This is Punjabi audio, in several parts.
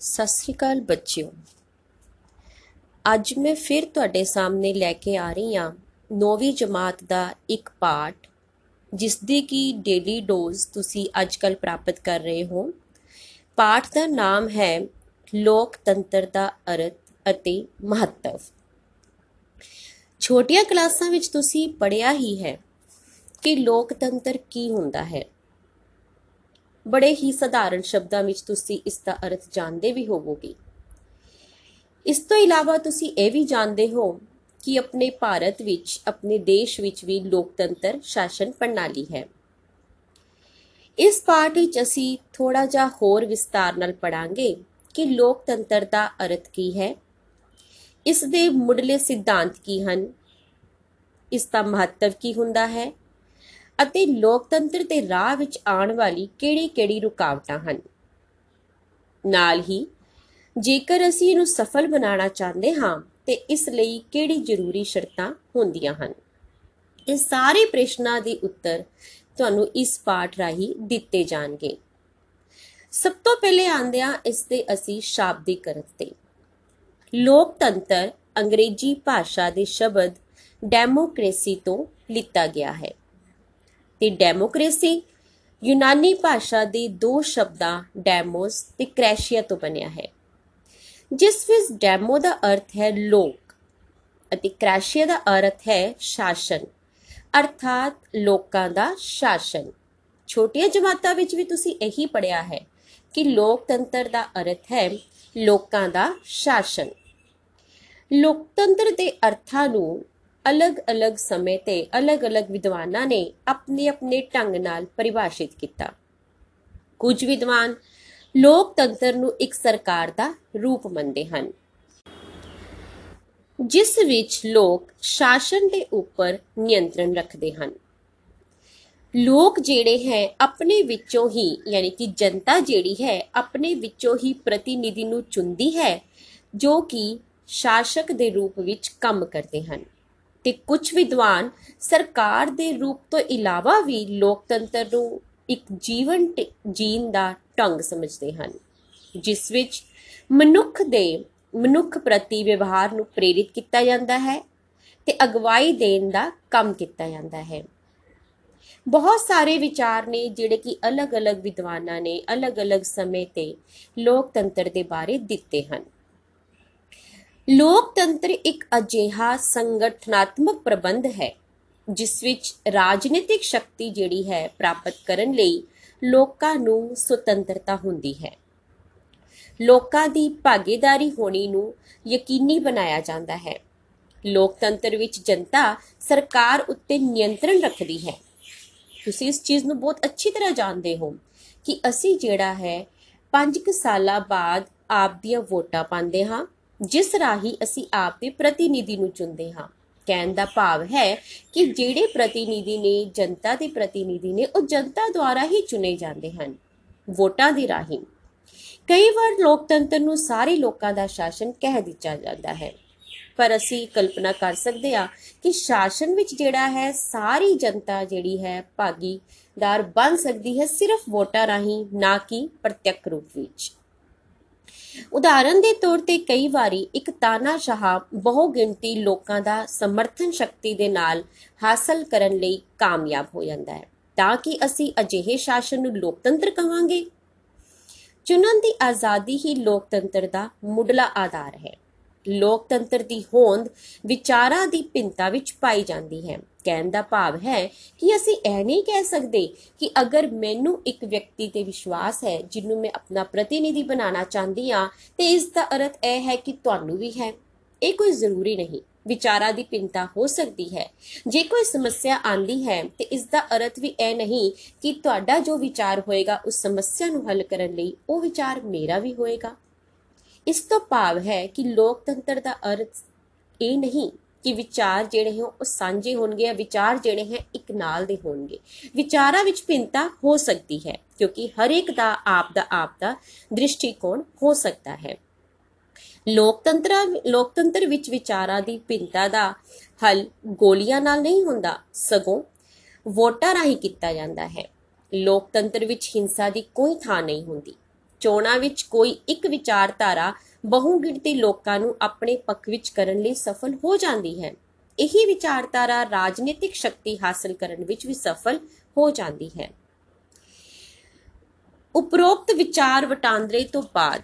ਸਤਿ ਸ੍ਰੀ ਅਕਾਲ ਬੱਚਿਓ। ਅੱਜ ਮੈਂ ਫਿਰ ਤੁਹਾਡੇ ਸਾਹਮਣੇ ਲੈ ਕੇ ਆ ਰਹੀ ਹਾਂ ਨੌਵੀਂ ਜਮਾਤ ਦਾ ਇੱਕ ਪਾਠ ਜਿਸ ਦੀ ਕੀ ਡੇਲੀ ਡੋਜ਼ ਤੁਸੀਂ ਅੱਜਕੱਲ ਪ੍ਰਾਪਤ ਕਰ ਰਹੇ ਹੋ। ਪਾਠ ਦਾ ਨਾਮ ਹੈ ਲੋਕਤੰਤਰ ਦਾ ਅਰਥ ਅਤੇ ਮਹੱਤਵ। ਛੋਟੀਆਂ ਕਲਾਸਾਂ ਵਿੱਚ ਤੁਸੀਂ ਪੜ੍ਹਿਆ ਹੀ ਹੈ ਕਿ ਲੋਕਤੰਤਰ ਕੀ ਹੁੰਦਾ ਹੈ। ਬੜੇ ਹੀ ਸਧਾਰਨ ਸ਼ਬਦਾਂ ਵਿੱਚ ਤੁਸੀਂ ਇਸ ਦਾ ਅਰਥ ਜਾਣਦੇ ਵੀ ਹੋਵੋਗੇ। ਇਸ ਤੋਂ ਇਲਾਵਾ ਤੁਸੀਂ ਇਹ ਵੀ ਜਾਣਦੇ ਹੋ ਕਿ ਆਪਣੇ ਭਾਰਤ ਵਿੱਚ, ਆਪਣੇ ਦੇਸ਼ ਵਿੱਚ ਵੀ ਲੋਕਤੰਤਰ ਸ਼ਾਸਨ ਪ੍ਰਣਾਲੀ ਹੈ। ਇਸ ਪਾਠ ਵਿੱਚ ਅਸੀਂ ਥੋੜਾ ਜਿਹਾ ਹੋਰ ਵਿਸਤਾਰ ਨਾਲ ਪੜਾਂਗੇ ਕਿ ਲੋਕਤੰਤਰ ਦਾ ਅਰਥ ਕੀ ਹੈ। ਇਸ ਦੇ ਮੁੱਢਲੇ ਸਿਧਾਂਤ ਕੀ ਹਨ? ਇਸ ਦਾ ਮਹੱਤਵ ਕੀ ਹੁੰਦਾ ਹੈ? ਅਤੇ ਲੋਕਤੰਤਰ ਦੇ ਰਾਹ ਵਿੱਚ ਆਉਣ ਵਾਲੀ ਕਿਹੜੀ-ਕਿਹੜੀ ਰੁਕਾਵਟਾਂ ਹਨ? ਨਾਲ ਹੀ, ਜੇਕਰ ਅਸੀਂ ਇਹਨੂੰ ਸਫਲ ਬਣਾਉਣਾ ਚਾਹੁੰਦੇ ਹਾਂ, ਤੇ ਇਸ ਲਈ ਕਿਹੜੀ ਜ਼ਰੂਰੀ ਸ਼ਰਤਾਂ ਹੁੰਦੀਆਂ ਹਨ? ਇਹ ਸਾਰੇ ਪ੍ਰਸ਼ਨਾਂ ਦੇ ਉੱਤਰ ਤੁਹਾਨੂੰ ਇਸ ਪਾਠ ਰਾਹੀਂ ਦਿੱਤੇ ਜਾਣਗੇ। ਸਭ ਤੋਂ ਪਹਿਲੇ ਆਂਦਿਆਂ ਇਸ ਦੇ ਅਸੀਂ ਸ਼ਾਬਦਿਕ ਅਰਥ ਤੇ। ਲੋਕਤੰਤਰ ਅੰਗਰੇਜ਼ੀ ਭਾਸ਼ਾ ਦੇ ਸ਼ਬਦ ਡੈਮੋਕ੍ਰੇਸੀ ਤੋਂ ਲਿੱਤਾ ਗਿਆ ਹੈ। ਤੇ ਡੈਮੋਕ੍ਰੇਸੀ, ਯੂਨਾਨੀ ਭਾਸ਼ਾ ਦੇ ਦੋ ਸ਼ਬਦਾਂ ਡੈਮੋਸ ਤੇ ਕ੍ਰੈਸ਼ੀਆ ਤੋਂ ਬਣਿਆ ਹੈ। ਜਿਸ ਵਿੱਚ ਡੈਮੋ ਦਾ ਅਰਥ ਹੈ ਲੋਕ ਅਤੇ ਕ੍ਰੈਸ਼ੀਆ ਦਾ ਅਰਥ ਹੈ ਸ਼ਾਸਨ, ਅਰਥਾਤ ਲੋਕਾਂ ਦਾ ਸ਼ਾਸਨ। ਛੋਟੀਆਂ ਜਮਾਤਾਂ ਵਿੱਚ ਵੀ ਤੁਸੀਂ ਇਹੀ ਪੜਿਆ ਹੈ ਕਿ ਲੋਕਤੰਤਰ ਦਾ ਅਰਥ ਹੈ ਲੋਕਾਂ ਦਾ ਸ਼ਾਸਨ। ਲੋਕਤੰਤਰ ਦੇ ਅਰਥਾਂ ਨੂੰ ਅਲੱਗ-ਅਲੱਗ ਸਮੇਂ ਤੇ ਅਲੱਗ-ਅਲੱਗ ਵਿਦਵਾਨਾਂ ਨੇ ਆਪਣੇ ਆਪਣੇ ਢੰਗ ਨਾਲ ਪਰਿਭਾਸ਼ਿਤ ਕੀਤਾ। ਕੁਝ ਵਿਦਵਾਨ ਲੋਕਤੰਤਰ ਨੂੰ ਇੱਕ ਸਰਕਾਰ ਦਾ ਰੂਪ ਮੰਨਦੇ ਹਨ। ਜਿਸ ਵਿੱਚ ਲੋਕ ਸ਼ਾਸਨ ਦੇ ਉੱਪਰ ਨਿਯੰਤਰਣ ਰੱਖਦੇ ਹਨ। ਲੋਕ ਜਿਹੜੇ ਹੈ, ਆਪਣੇ ਵਿੱਚੋਂ ਹੀ, ਯਾਨੀ ਕਿ ਜਨਤਾ ਜਿਹੜੀ ਹੈ, ਆਪਣੇ ਵਿੱਚੋਂ ਹੀ ਪ੍ਰਤੀਨਿਧੀ ਨੂੰ ਚੁਣਦੀ ਹੈ, ਜੋ ਕਿ ਸ਼ਾਸਕ ਦੇ ਰੂਪ ਵਿੱਚ ਕੰਮ ਕਰਦੇ ਹਨ। ਤੇ ਕੁਝ ਵਿਦਵਾਨ ਸਰਕਾਰ ਦੇ ਰੂਪ ਤੋਂ ਇਲਾਵਾ ਵੀ ਲੋਕਤੰਤਰ ਨੂੰ ਇੱਕ ਜੀਵਨ ਜੀਣ ਦਾ ਢੰਗ ਸਮਝਦੇ ਹਨ, ਜਿਸ ਵਿੱਚ ਮਨੁੱਖ ਦੇ, ਮਨੁੱਖ ਪ੍ਰਤੀ ਵਿਵਹਾਰ ਨੂੰ ਪ੍ਰੇਰਿਤ ਕੀਤਾ ਜਾਂਦਾ ਹੈ ਤੇ ਅਗਵਾਈ ਦੇਣ ਦਾ ਕੰਮ ਕੀਤਾ ਜਾਂਦਾ ਹੈ। ਬਹੁਤ ਸਾਰੇ ਵਿਚਾਰ ਨੇ ਜਿਹੜੇ ਕਿ ਅਲੱਗ-ਅਲੱਗ ਵਿਦਵਾਨਾਂ ਨੇ ਅਲੱਗ-ਅਲੱਗ ਸਮੇਂ ਤੇ ਲੋਕਤੰਤਰ ਦੇ ਬਾਰੇ ਦਿੱਤੇ ਹਨ। ਲੋਕਤੰਤਰ ਇੱਕ ਅਜਿਹਾ ਸੰਗਠਨਾਤਮਕ ਪ੍ਰਬੰਧ ਹੈ, ਜਿਸ ਵਿੱਚ ਰਾਜਨੀਤਿਕ ਸ਼ਕਤੀ ਜਿਹੜੀ ਹੈ ਪ੍ਰਾਪਤ ਕਰਨ ਲਈ ਲੋਕਾਂ ਨੂੰ ਸੁਤੰਤਰਤਾ ਹੁੰਦੀ ਹੈ। ਲੋਕਾਂ ਦੀ ਭਾਗੀਦਾਰੀ ਹੋਣੀ ਨੂੰ ਯਕੀਨੀ ਬਣਾਇਆ ਜਾਂਦਾ ਹੈ। ਲੋਕਤੰਤਰ ਵਿੱਚ ਜਨਤਾ ਸਰਕਾਰ ਉੱਤੇ ਨਿਯੰਤਰਣ ਰੱਖਦੀ ਹੈ। ਤੁਸੀਂ ਇਸ ਚੀਜ਼ ਨੂੰ ਬਹੁਤ ਅੱਛੀ ਤਰ੍ਹਾਂ ਜਾਣਦੇ ਹੋ ਕਿ ਅਸੀਂ ਜਿਹੜਾ ਹੈ 5 ਸਾਲਾਂ ਬਾਅਦ ਆਪ ਦੀਆਂ ਵੋਟਾਂ ਪਾਉਂਦੇ ਹਾਂ। ਜਿਸ ਰਾਹੀਂ ਅਸੀਂ ਆਪ ਦੇ ਪ੍ਰਤੀਨਿਧੀ ਨੂੰ ਚੁਣਦੇ ਹਾਂ। ਕਹਿਣ ਦਾ ਭਾਵ ਹੈ ਕਿ ਜਿਹੜੇ ਪ੍ਰਤੀਨਿਧੀ ਨੇ, ਜਨਤਾ ਦੇ ਪ੍ਰਤੀਨਿਧੀ ਨੇ, ਉਹ ਜਨਤਾ ਦੁਆਰਾ ਹੀ ਚੁਣੇ ਜਾਂਦੇ ਹਨ, ਵੋਟਾਂ ਦੀ ਰਾਹੀਂ। ਕਈ ਵਾਰ ਲੋਕਤੰਤਰ ਨੂੰ ਸਾਰੇ ਲੋਕਾਂ ਦਾ ਸ਼ਾਸਨ ਕਹਿ ਦਿੱਤਾ ਜਾਂਦਾ ਹੈ। ਪਰ ਅਸੀਂ ਕਲਪਨਾ ਕਰ ਸਕਦੇ ਹਾਂ ਕਿ ਸ਼ਾਸਨ ਵਿੱਚ ਜਿਹੜਾ ਹੈ, ਸਾਰੀ ਜਨਤਾ ਜਿਹੜੀ ਹੈ, ਭਾਗੀਦਾਰ ਬਣ ਸਕਦੀ ਹੈ ਸਿਰਫ ਵੋਟਾਂ ਰਾਹੀਂ, ਨਾ ਕਿ ਪ੍ਰਤੱਖ ਰੂਪ ਵਿੱਚ। ਉਦਾਹਰਨ ਦੇ ਤੌਰ ਤੇ ਕਈ ਵਾਰੀ ਇੱਕ ਤਾਨਾਸ਼ਾਹ ਬਹੁ ਗਿਣਤੀ ਲੋਕਾਂ ਦਾ ਸਮਰਥਨ ਸ਼ਕਤੀ ਦੇ ਨਾਲ ਹਾਸਲ ਕਰਨ ਲਈ ਕਾਮਯਾਬ ਹੋ ਜਾਂਦਾ ਹੈ। ਤਾਂ ਕਿ ਅਸੀਂ ਅਜਿਹੇ ਸ਼ਾਸਨ ਨੂੰ ਲੋਕਤੰਤਰ ਕਹਾਂਗੇ ਚੁਣਨ ਦੀ ਆਜ਼ਾਦੀ ਹੀ ਲੋਕਤੰਤਰ ਦਾ ਮੁੱਢਲਾ ਆਧਾਰ ਹੈ। ਲੋਕਤੰਤਰ ਦੀ ਹੋਂਦ ਵਿਚਾਰਾਂ ਦੀ ਭਿੰਨਤਾ ਵਿੱਚ ਪਾਈ ਜਾਂਦੀ ਹੈ। ਕਹਿਣ ਦਾ ਭਾਵ ਹੈ ਕਿ ਅਸੀਂ ਇਹ ਨਹੀਂ ਕਹਿ ਸਕਦੇ ਕਿ ਅਗਰ ਮੈਨੂੰ ਇੱਕ ਵਿਅਕਤੀ ਤੇ ਵਿਸ਼ਵਾਸ ਹੈ ਜਿਹਨੂੰ ਮੈਂ ਆਪਣਾ ਪ੍ਰਤੀਨਿਧੀ ਬਣਾਉਣਾ ਚਾਹੁੰਦੀ ਆ ਤੇ ਇਸ ਦਾ ਅਰਥ ਇਹ ਹੈ ਕਿ ਤੁਹਾਨੂੰ ਵੀ ਹੈ। ਇਹ ਕੋਈ ਜ਼ਰੂਰੀ ਨਹੀਂ। ਵਿਚਾਰਾਂ ਦੀ ਭਿੰਨਤਾ ਹੋ ਸਕਦੀ ਹੈ। ਜੇ ਕੋਈ ਸਮੱਸਿਆ ਆਂਦੀ ਹੈ, ਤੇ ਇਸ ਦਾ ਅਰਥ ਵੀ ਇਹ ਨਹੀਂ ਕਿ ਤੁਹਾਡਾ ਜੋ ਵਿਚਾਰ ਹੋਏਗਾ, ਉਸ ਸਮੱਸਿਆ ਨੂੰ ਹੱਲ ਕਰਨ ਲਈ ਉਹ ਵਿਚਾਰ ਮੇਰਾ ਵੀ ਹੋਏਗਾ। ਇਸ ਤੋਂ ਭਾਵ ਹੈ ਕਿ ਲੋਕਤੰਤਰ ਦਾ ਅਰਥ ਇਹ ਨਹੀਂ ਕਿ ਵਿਚਾਰ ਜਿਹੜੇ ਹੋ ਉਹ ਸਾਂਝੇ ਹੋਣਗੇ ਜਾਂ ਵਿਚਾਰ ਜਿਹੜੇ ਹੈ ਇੱਕ ਨਾਲ ਦੇ ਹੋਣਗੇ। ਵਿਚਾਰਾਂ ਵਿੱਚ ਭਿੰਨਤਾ ਹੋ ਸਕਦੀ ਹੈ ਕਿਉਂਕਿ ਹਰ ਇੱਕ ਦਾ ਆਪ ਦਾ ਆਪ ਦਾ ਦ੍ਰਿਸ਼ਟੀਕੋਣ ਹੋ ਸਕਦਾ ਹੈ। ਲੋਕਤੰਤਰ ਲੋਕਤੰਤਰ ਵਿੱਚ ਵਿਚਾਰਾਂ ਦੀ ਭਿੰਨਤਾ ਦਾ ਹੱਲ ਗੋਲੀਆਂ ਨਾਲ ਨਹੀਂ ਹੁੰਦਾ, ਸਗੋਂ ਵੋਟਾਂ ਰਾਹੀਂ ਕੀਤਾ ਜਾਂਦਾ ਹੈ। ਲੋਕਤੰਤਰ ਵਿੱਚ ਹਿੰਸਾ ਦੀ ਕੋਈ ਥਾਂ ਨਹੀਂ ਹੁੰਦੀ। ਚੋਣਾਂ ਵਿੱਚ ਕੋਈ ਇੱਕ ਵਿਚਾਰਧਾਰਾ ਬਹੁਗਿਣਤੀ ਲੋਕਾਂ ਨੂੰ ਆਪਣੇ ਪੱਖ ਵਿੱਚ ਕਰਨ ਲਈ ਸਫਲ ਹੋ ਜਾਂਦੀ ਹੈ। ਇਹੀ ਵਿਚਾਰਧਾਰਾ ਰਾਜਨੀਤਿਕ ਸ਼ਕਤੀ ਹਾਸਲ ਕਰਨ ਵਿੱਚ ਵੀ ਸਫਲ ਹੋ ਜਾਂਦੀ ਹੈ। ਉਪਰੋਕਤ ਵਿਚਾਰ ਵਟਾਂਦਰੇ ਤੋਂ ਬਾਅਦ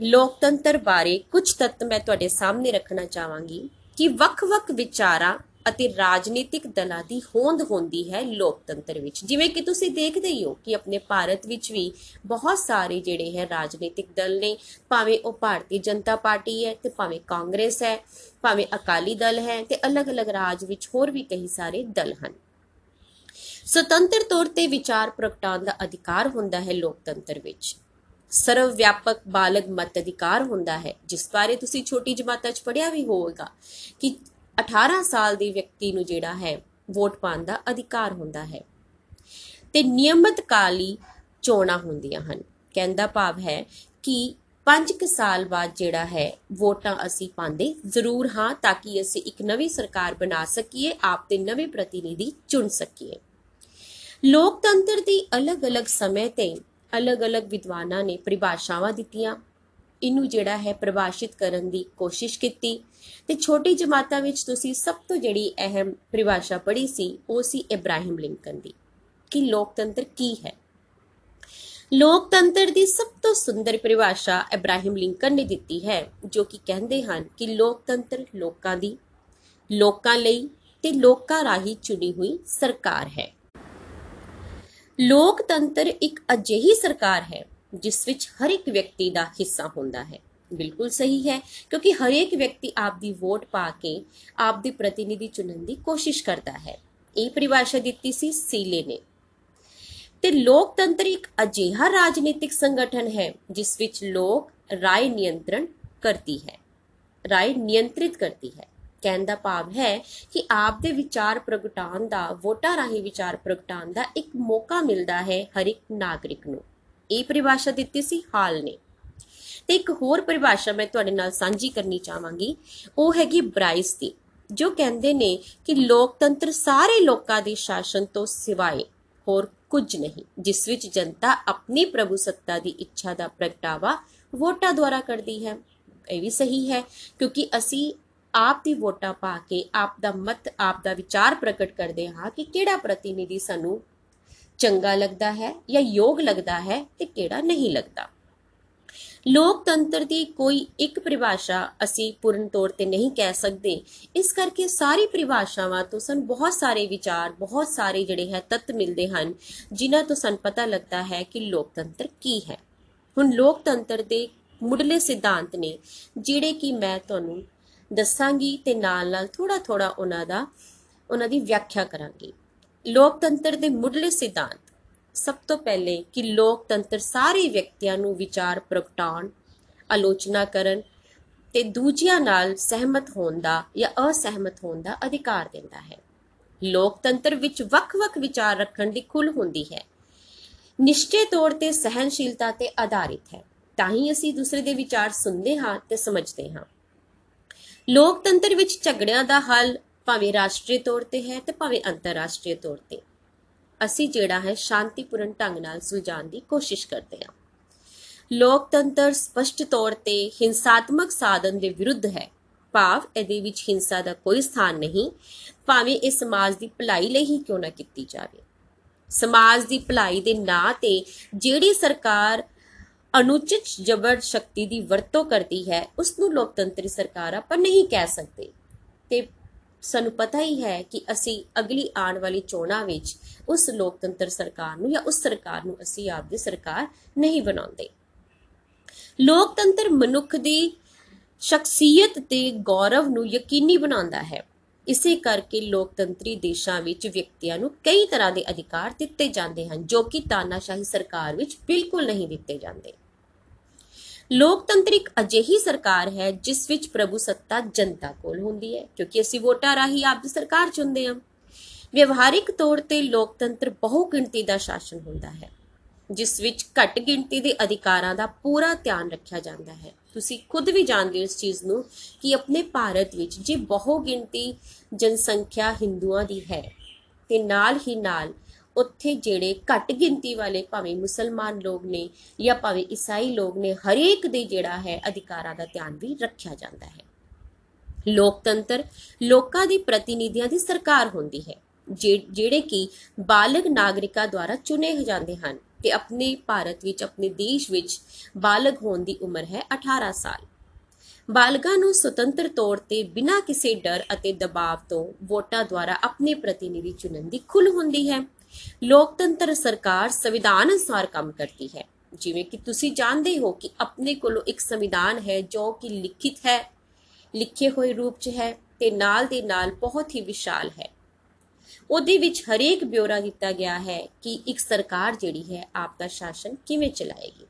ਲੋਕਤੰਤਰ ਬਾਰੇ ਕੁਝ ਤੱਤ ਮੈਂ ਤੁਹਾਡੇ ਸਾਹਮਣੇ ਰੱਖਣਾ ਚਾਹਾਂਗੀ ਕਿ ਵੱਖ-ਵੱਖ ਵਿਚਾਰਾਂ ਅਤੇ ਰਾਜਨੀਤਿਕ ਦਲਾਂ ਦੀ ਹੋਂਦ ਹੁੰਦੀ ਹੈ ਲੋਕਤੰਤਰ ਵਿੱਚ। ਜਿਵੇਂ ਕਿ ਤੁਸੀਂ ਦੇਖਦੇ ਹੀ ਹੋ ਕਿ ਆਪਣੇ ਭਾਰਤ ਵਿੱਚ ਵੀ ਬਹੁਤ ਸਾਰੇ ਜਿਹੜੇ ਹੈ ਰਾਜਨੀਤਿਕ ਦਲ ਨੇ, ਭਾਵੇਂ ਉਹ ਭਾਰਤੀ ਜਨਤਾ ਪਾਰਟੀ ਹੈ ਤੇ ਭਾਵੇਂ ਕਾਂਗਰਸ ਹੈ, ਭਾਵੇਂ ਅਕਾਲੀ ਦਲ ਹੈ ਤੇ ਅਲੱਗ-ਅਲੱਗ ਰਾਜ ਵਿੱਚ ਹੋਰ ਵੀ ਕਈ ਸਾਰੇ ਦਲ ਹਨ। ਸੁਤੰਤਰ ਤੌਰ ਤੇ ਵਿਚਾਰ ਪ੍ਰਗਟਾਉਣ ਦਾ ਅਧਿਕਾਰ ਹੁੰਦਾ ਹੈ ਲੋਕਤੰਤਰ ਵਿੱਚ। ਸਰਵ ਵਿਆਪਕ ਬਾਲਗ ਮਤ ਅਧਿਕਾਰ ਹੁੰਦਾ ਹੈ, ਜਿਸ ਬਾਰੇ ਤੁਸੀਂ ਛੋਟੀ ਜਮਾਤਾਂ 'ਚ ਪੜਿਆ ਵੀ ਹੋਵੇਗਾ ਕਿ 18 ਸਾਲ ਦੇ ਵਿਅਕਤੀ ਨੂੰ ਜਿਹੜਾ ਹੈ, ਵੋਟ ਪਾਉਣ ਦਾ ਅਧਿਕਾਰ ਹੁੰਦਾ ਹੈ। ਤੇ ਨਿਯਮਿਤ ਕਾਲੀ ਚੋਣਾਂ ਹੁੰਦੀਆਂ ਹਨ। ਕਹਿੰਦਾ ਭਾਵ ਹੈ ਕਿ 5 ਸਾਲ ਬਾਅਦ ਜਿਹੜਾ ਹੈ, ਵੋਟਾਂ ਅਸੀਂ ਪਾਉਂਦੇ ਜ਼ਰੂਰ ਹਾਂ ਤਾਂ ਕਿ ਅਸੀਂ ਇੱਕ ਨਵੀਂ ਸਰਕਾਰ ਬਣਾ ਸਕੀਏ, ਆਪ ਦੇ ਨਵੇਂ ਪ੍ਰਤੀਨਿਧੀ ਚੁਣ ਸਕੀਏ। ਲੋਕਤੰਤਰ ਦੀ ਅਲੱਗ-ਅਲੱਗ ਸਮੇਂ ਤੇ ਅਲੱਗ-ਅਲੱਗ ਵਿਦਵਾਨਾਂ ਨੇ ਪਰਿਭਾਸ਼ਾਵਾਂ ਦਿੱਤੀਆਂ। ਇਹਨੂੰ ਜਿਹੜਾ ਹੈ ਪਰਿਭਾਸ਼ਿਤ ਕਰਨ ਦੀ ਕੋਸ਼ਿਸ਼ ਕੀਤੀ। ਤੇ ਛੋਟੀ ਜਮਾਤਾਂ ਵਿੱਚ ਤੁਸੀਂ ਸਭ ਤੋਂ ਜਿਹੜੀ ਅਹਿਮ ਪਰਿਭਾਸ਼ਾ ਪੜ੍ਹੀ ਸੀ, ਉਹ ਸੀ ਇਬਰਾਹਿਮ ਲਿੰਕਨ ਦੀ। ਕਿ ਲੋਕਤੰਤਰ ਕੀ ਹੈ? ਲੋਕਤੰਤਰ ਦੀ ਸਭ ਤੋਂ ਸੁੰਦਰ ਪਰਿਭਾਸ਼ਾ ਇਬਰਾਹਿਮ ਲਿੰਕਨ ਨੇ ਦਿੱਤੀ ਹੈ, ਜੋ ਕਿ ਕਹਿੰਦੇ ਹਨ ਕਿ ਲੋਕਤੰਤਰ ਲੋਕਾਂ ਦੀ, ਲੋਕਾਂ ਲਈ ਤੇ ਲੋਕਾਂ ਰਾਹੀਂ ਚੁਣੀ ਹੋਈ ਸਰਕਾਰ ਹੈ। ਲੋਕਤੰਤਰ ਇੱਕ ਅਜਿਹੀ ਸਰਕਾਰ ਹੈ ਜਿਸ ਵਿੱਚ ਹਰ ਇੱਕ ਵਿਅਕਤੀ ਦਾ ਹਿੱਸਾ ਹੁੰਦਾ ਹੈ। ਬਿਲਕੁਲ ਸਹੀ ਹੈ, ਕਿਉਂਕਿ ਹਰੇਕ ਵਿਅਕਤੀ ਆਪ ਦੀ ਵੋਟ ਪਾ ਕੇ ਆਪ ਦੇ ਪ੍ਰਤੀਨਿਧੀ ਚੁਣਨ ਦੀ ਕੋਸ਼ਿਸ਼ ਕਰਦਾ ਹੈ। ਇਹ ਪਰਿਭਾਸ਼ਾ ਦਿੱਤੀ ਸੀ ਸੀਲੇ ਨੇ। ਤੇ ਲੋਕਤੰਤਰ ਇੱਕ ਅਜਿਹਾ ਰਾਜਨੀਤਿਕ ਸੰਗਠਨ ਹੈ, ਜਿਸ ਵਿੱਚ ਲੋਕ ਰਾਏ ਨਿਯੰਤਰਣ ਕਰਦੀ ਹੈ। ਰਾਏ ਨਿਯੰਤਰਿਤ ਕਰਦੀ ਹੈ। ਕਹਿਣ ਦਾ ਭਾਵ ਹੈ ਕਿ ਆਪ ਦੇ ਵਿਚਾਰ ਪ੍ਰਗਟਾਉਣ ਦਾ, ਵੋਟਾਂ ਰਾਹੀਂ ਵਿਚਾਰ ਪ੍ਰਗਟਾਉਣ ਦਾ ਇੱਕ ਮੌਕਾ ਮਿਲਦਾ ਹੈ ਹਰ ਇੱਕ ਨਾਗਰਿਕ ਨੂੰ। ਇਹ ਪਰਿਭਾਸ਼ਾ ਦਿੱਤੀ ਸੀ ਹਾਲ ਨੇ। ਤੇ ਇੱਕ ਹੋਰ ਪਰਿਭਾਸ਼ਾ ਮੈਂ ਤੁਹਾਡੇ ਨਾਲ ਸਾਂਝੀ ਕਰਨੀ ਚਾਹਾਂਗੀ, ਉਹ ਹੈਗੀ ਬ੍ਰਾਈਸ ਦੀ, ਜੋ ਕਹਿੰਦੇ ਨੇ ਕਿ ਲੋਕਤੰਤਰ ਸਾਰੇ ਲੋਕਾਂ ਦੇ ਸ਼ਾਸਨ ਤੋਂ ਸਿਵਾਏ ਹੋਰ ਕੁਝ ਨਹੀਂ, ਜਿਸ ਵਿੱਚ ਜਨਤਾ ਆਪਣੀ ਪ੍ਰਭੂ ਸੱਤਾ ਦੀ ਇੱਛਾ ਦਾ ਪ੍ਰਗਟਾਵਾ ਵੋਟਾਂ ਦੁਆਰਾ ਕਰਦੀ ਹੈ। ਇਹ ਵੀ ਸਹੀ ਹੈ, ਕਿਉਂਕਿ ਅਸੀਂ ਆਪ ਦੀ ਵੋਟਾਂ ਪਾ ਕੇ ਆਪ ਦਾ ਮਤ, ਆਪ ਦਾ ਵਿਚਾਰ ਪ੍ਰਗਟ ਕਰਦੇ ਹਾਂ ਕਿ ਕਿਹੜਾ ਪ੍ਰਤੀਨਿਧੀ ਸਾਨੂੰ ਚੰਗਾ ਲੱਗਦਾ ਹੈ ਜਾਂ ਯੋਗ ਲੱਗਦਾ ਹੈ ਤੇ ਕਿਹੜਾ ਨਹੀਂ ਲੱਗਦਾ। ਲੋਕਤੰਤਰ ਦੀ ਕੋਈ ਇੱਕ ਪਰਿਭਾਸ਼ਾ ਅਸੀਂ ਪੂਰਨ ਤੌਰ ਤੇ ਨਹੀਂ ਕਹਿ ਸਕਦੇ। ਇਸ ਕਰਕੇ ਸਾਰੀ ਪਰਿਭਾਸ਼ਾਵਾਂ ਤੋਂ ਸਾਨੂੰ ਬਹੁਤ ਸਾਰੇ ਵਿਚਾਰ, ਬਹੁਤ ਸਾਰੇ ਜਿਹੜੇ ਹੈ ਤੱਤ ਮਿਲਦੇ ਹਨ, ਜਿਨ੍ਹਾਂ ਤੋਂ ਸਾਨੂੰ ਪਤਾ ਲੱਗਦਾ ਹੈ ਕਿ ਲੋਕਤੰਤਰ ਕੀ ਹੈ। ਹੁਣ ਲੋਕਤੰਤਰ ਦੇ ਮੁੱਢਲੇ ਸਿਧਾਂਤ ਨੇ, ਜਿਹੜੇ ਕਿ ਮੈਂ ਤੁਹਾਨੂੰ ਦੱਸਾਂਗੀ ਤੇ ਨਾਲ-ਨਾਲ ਥੋੜਾ-ਥੋੜਾ ਉਹਨਾਂ ਦਾ, ਉਹਨਾਂ ਦੀ ਵਿਆਖਿਆ ਕਰਾਂਗੀ। ਲੋਕਤੰਤਰ ਦੇ ਮੁੱਢਲੇ ਸਿਧਾਂਤ। ਸਭ ਤੋਂ ਪਹਿਲੇ ਕਿ ਲੋਕਤੰਤਰ ਸਾਰੇ ਵਿਅਕਤੀਆਂ ਨੂੰ ਵਿਚਾਰ ਪ੍ਰਗਟਾਉਣ, ਆਲੋਚਨਾ ਕਰਨ ਤੇ ਦੂਜਿਆਂ ਨਾਲ ਸਹਿਮਤ ਹੋਣ ਦਾ ਜਾਂ ਅਸਹਿਮਤ ਹੋਣ ਦਾ ਅਧਿਕਾਰ ਦਿੰਦਾ ਹੈ। ਲੋਕਤੰਤਰ ਵਿੱਚ ਵੱਖ-ਵੱਖ ਵਿਚਾਰ ਰੱਖਣ ਦੀ ਖੁੱਲ੍ਹ ਹੁੰਦੀ ਹੈ। ਨਿਸ਼ਚੇ ਤੌਰ ਤੇ ਸਹਿਨਸ਼ੀਲਤਾ ਤੇ ਆਧਾਰਿਤ ਹੈ। ਤਾਂ ਹੀ ਅਸੀਂ ਦੂਸਰੇ ਦੇ ਵਿਚਾਰ ਸੁਣਦੇ ਹਾਂ ਤੇ ਸਮਝਦੇ ਹਾਂ। ਲੋਕਤੰਤਰ ਵਿੱਚ ਝਗੜਿਆਂ ਦਾ ਹੱਲ ਭਾਵੇਂ ਰਾਸ਼ਟਰੀ ਤੌਰ ਤੇ ਹੈ ਤੇ ਭਾਵੇਂ ਅੰਤਰਰਾਸ਼ਟਰੀ ਤੌਰ ਤੇ। ਅਸੀਂ ਜਿਹੜਾ ਹੈ ਸ਼ਾਂਤੀਪੂਰਨ ਢੰਗ ਨਾਲ ਸੁਲਝਾਉਣ ਦੀ ਕੋਸ਼ਿਸ਼ ਕਰਦੇ ਹਾਂ। ਲੋਕਤੰਤਰ ਸਪਸ਼ਟ ਤੌਰ ਤੇ ਹਿੰਸਾਤਮਕ ਸਾਧਨ ਦੇ ਵਿਰੁੱਧ ਹੈ। ਭਾਵ ਇਹਦੇ ਵਿੱਚ ਹਿੰਸਾ ਦਾ ਕੋਈ ਸਥਾਨ ਨਹੀਂ, ਭਾਵੇਂ ਇਹ ਸਮਾਜ ਦੀ ਭਲਾਈ ਲਈ ਹੀ ਕਿਉਂ ਨਾ ਕੀਤੀ ਜਾਵੇ। ਸਮਾਜ ਦੀ ਭਲਾਈ ਦੇ ਨਾਂ ਤੇ ਜਿਹੜੀ ਸਰਕਾਰ ਅਨੁਚਿਤ ਜ਼ਬਰ ਸ਼ਕਤੀ ਦੀ ਵਰਤੋਂ ਕਰਦੀ ਹੈ ਉਸ ਨੂੰ ਲੋਕਤੰਤਰੀ ਸਰਕਾਰ ਆਪਾਂ ਨਹੀਂ ਕਹਿ ਸਕਦੇ। ਤੇ ਸਾਨੂੰ ਪਤਾ ਹੀ ਹੈ ਕਿ ਅਸੀਂ ਅਗਲੀ ਆਉਣ ਵਾਲੀ ਚੋਣਾਂ ਵਿੱਚ ਉਸ ਲੋਕਤੰਤਰ ਸਰਕਾਰ ਨੂੰ ਜਾਂ ਉਸ ਸਰਕਾਰ ਨੂੰ ਅਸੀਂ ਆਪਦੀ ਸਰਕਾਰ ਨਹੀਂ ਬਣਾਉਂਦੇ। ਲੋਕਤੰਤਰ ਮਨੁੱਖ ਦੀ ਸ਼ਖਸੀਅਤ ਤੇ ਗੌਰਵ ਨੂੰ ਯਕੀਨੀ ਬਣਾਉਂਦਾ ਹੈ। ਇਸੇ ਕਰਕੇ ਲੋਕਤੰਤਰੀ ਦੇਸ਼ਾਂ ਵਿੱਚ ਵਿਅਕਤੀਆਂ ਨੂੰ ਕਈ ਤਰ੍ਹਾਂ ਦੇ ਅਧਿਕਾਰ ਦਿੱਤੇ ਜਾਂਦੇ ਹਨ ਜੋ ਕਿ ਤਾਨਾਸ਼ਾਹੀ ਸਰਕਾਰ ਵਿੱਚ ਬਿਲਕੁਲ ਨਹੀਂ ਦਿੱਤੇ ਜਾਂਦੇ। ਲੋਕਤੰਤਰ ਇੱਕ ਅਜਿਹੀ ਸਰਕਾਰ ਹੈ ਜਿਸ ਵਿੱਚ ਪ੍ਰਭੂ ਸੱਤਾ ਜਨਤਾ ਕੋਲ ਹੁੰਦੀ ਹੈ, ਕਿਉਂਕਿ ਅਸੀਂ ਵੋਟਾਂ ਰਾਹੀਂ ਆਪ ਦੀ ਸਰਕਾਰ ਚੁਣਦੇ ਹਾਂ। ਵਿਵਹਾਰਿਕ ਤੌਰ ਤੇ ਲੋਕਤੰਤਰ ਬਹੁ ਗਿਣਤੀ ਦਾ ਸ਼ਾਸਨ ਹੁੰਦਾ ਹੈ, ਜਿਸ ਵਿੱਚ ਘੱਟ ਗਿਣਤੀ ਦੇ ਅਧਿਕਾਰਾਂ ਦਾ ਪੂਰਾ ਧਿਆਨ ਰੱਖਿਆ ਜਾਂਦਾ ਹੈ। ਤੁਸੀਂ ਖੁਦ ਵੀ ਜਾਣਦੇ ਹੋ ਇਸ ਚੀਜ਼ ਨੂੰ ਕਿ ਆਪਣੇ ਭਾਰਤ ਵਿੱਚ ਜੇ ਬਹੁ ਗਿਣਤੀ ਜਨਸੰਖਿਆ ਹਿੰਦੂਆਂ ਦੀ ਹੈ, ਤੇ ਨਾਲ ਹੀ ਨਾਲ ਉੱਥੇ ਜਿਹੜੇ ਘੱਟ ਗਿਣਤੀ ਵਾਲੇ ਭਾਵੇਂ ਮੁਸਲਮਾਨ ਲੋਕ ਨੇ ਜਾਂ ਭਾਵੇਂ ਈਸਾਈ ਲੋਕ ਨੇ, ਹਰੇਕ ਦੇ ਜਿਹੜਾ ਹੈ ਅਧਿਕਾਰਾਂ ਦਾ ਧਿਆਨ ਵੀ ਰੱਖਿਆ ਜਾਂਦਾ ਹੈ। ਲੋਕਤੰਤਰ ਲੋਕਾਂ ਦੀ ਪ੍ਰਤੀਨਿਧੀਆਂ ਦੀ ਸਰਕਾਰ ਹੁੰਦੀ ਹੈ ਜਿਹੜੇ ਕਿ ਬਾਲਗ ਨਾਗਰਿਕਾਂ ਦੁਆਰਾ ਚੁਣੇ ਜਾਂਦੇ ਹਨ ਤੇ ਆਪਣੇ ਭਾਰਤ ਵਿੱਚ, ਆਪਣੇ ਦੇਸ਼ ਵਿੱਚ ਬਾਲਗ ਹੋਣ ਦੀ ਉਮਰ ਹੈ 18 ਸਾਲ। ਬਾਲਗਾਂ ਨੂੰ ਸੁਤੰਤਰ ਤੌਰ ਤੇ ਬਿਨਾਂ ਕਿਸੇ ਡਰ ਅਤੇ ਦਬਾਅ ਤੋਂ ਵੋਟਾਂ ਦੁਆਰਾ ਆਪਣੇ ਪ੍ਰਤੀਨਿਧੀ ਚੁਣਨ ਦੀ ਖੁੱਲ੍ਹ ਹੁੰਦੀ ਹੈ। ਲੋਕਤੰਤਰ ਸਰਕਾਰ ਸੰਵਿਧਾਨ ਅਨੁਸਾਰ ਕੰਮ ਕਰਦੀ ਹੈ। ਜਿਵੇਂ ਕਿ ਤੁਸੀਂ ਜਾਣਦੇ ਹੋ ਕਿ ਆਪਣੇ ਕੋਲੋਂ ਇੱਕ ਸੰਵਿਧਾਨ ਹੈ ਜੋ ਕਿ ਲਿਖਿਤ ਹੈ, ਲਿਖੇ ਹੋਏ ਰੂਪ 'ਚ ਹੈ ਤੇ ਨਾਲ ਦੇ ਨਾਲ ਬਹੁਤ ਹੀ ਵਿਸ਼ਾਲ ਹੈ। ਉਹਦੇ ਵਿੱਚ ਹਰੇਕ ਬਿਊਰਾ ਦਿੱਤਾ ਗਿਆ ਹੈ ਕਿ ਇੱਕ ਸਰਕਾਰ ਜਿਹੜੀ ਹੈ ਆਪ ਦਾ ਸ਼ਾਸਨ ਕਿਵੇਂ ਚਲਾਏਗੀ।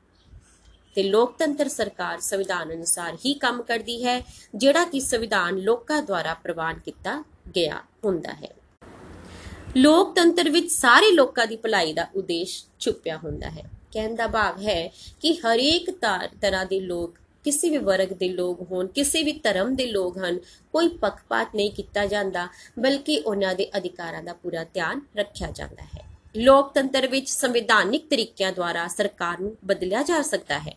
ਤੇ ਲੋਕਤੰਤਰ ਸਰਕਾਰ ਸੰਵਿਧਾਨ ਅਨੁਸਾਰ ਹੀ ਕੰਮ ਕਰਦੀ ਹੈ, ਜਿਹੜਾ ਕਿ ਸੰਵਿਧਾਨ ਲੋਕਾਂ ਦੁਆਰਾ ਪ੍ਰਵਾਨ ਕੀਤਾ ਗਿਆ ਹੁੰਦਾ ਹੈ। ਲੋਕਤੰਤਰ ਵਿੱਚ ਸਾਰੇ ਲੋਕਾਂ ਦੀ ਭਲਾਈ ਦਾ ਉਦੇਸ਼ ਛੁਪਿਆ ਹੁੰਦਾ ਹੈ। ਕਹਿਣ ਦਾ ਭਾਵ ਹੈ ਕਿ ਹਰੇਕ ਤਰ੍ਹਾਂ ਦੇ ਲੋਕ, ਕਿਸੇ ਵੀ ਵਰਗ ਦੇ ਲੋਕ ਹੋਣ, ਕਿਸੇ ਵੀ ਧਰਮ ਦੇ ਲੋਕ ਹਨ, ਕੋਈ ਪੱਖਪਾਤ ਨਹੀਂ ਕੀਤਾ ਜਾਂਦਾ, ਬਲਕਿ ਉਹਨਾਂ ਦੇ ਅਧਿਕਾਰਾਂ ਦਾ ਪੂਰਾ ਧਿਆਨ ਰੱਖਿਆ ਜਾਂਦਾ ਹੈ। ਲੋਕਤੰਤਰ ਵਿੱਚ ਸੰਵਿਧਾਨਿਕ ਤਰੀਕਿਆਂ ਦੁਆਰਾ ਸਰਕਾਰ ਨੂੰ ਬਦਲਿਆ ਜਾ ਸਕਦਾ ਹੈ।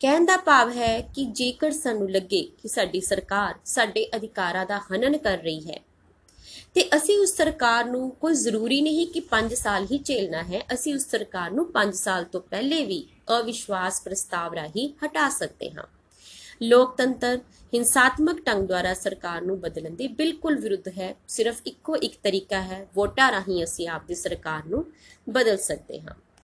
ਕਹਿਣ ਦਾ ਭਾਵ ਹੈ ਕਿ ਜੇਕਰ ਸਾਨੂੰ ਲੱਗੇ ਕਿ ਸਾਡੀ ਸਰਕਾਰ ਸਾਡੇ ਅਧਿਕਾਰਾਂ ਦਾ ਹਨਨ ਕਰ ਰਹੀ ਹੈ ਤੇ ਅਸੀਂ ਉਸ ਸਰਕਾਰ ਨੂੰ ਕੋਈ ਜ਼ਰੂਰੀ ਨਹੀਂ ਕਿ 5 ਸਾਲ ਹੀ ਝੇਲਣਾ ਹੈ। ਅਸੀਂ ਉਸ ਸਰਕਾਰ ਨੂੰ 5 ਸਾਲ ਤੋਂ ਪਹਿਲੇ ਵੀ ਅਵਿਸ਼ਵਾਸ ਪ੍ਰਸਤਾਵ ਰਾਹੀਂ ਹਟਾ ਸਕਦੇ ਹਾਂ। ਲੋਕਤੰਤਰ ਹਿੰਸਾਤਮਕ ਢੰਗ ਦੁਆਰਾ ਸਰਕਾਰ ਨੂੰ ਬਦਲਣ ਦੇ ਬਿਲਕੁਲ ਵਿਰੁੱਧ ਹੈ। ਸਿਰਫ ਇੱਕੋ ਇੱਕ ਤਰੀਕਾ ਹੈ। ਵੋਟਾਂ ਰਾਹੀਂ ਅਸੀਂ ਆਪਦੀ ਸਰਕਾਰ ਨੂੰ ਬਦਲ ਸਕਦੇ ਹਾਂ।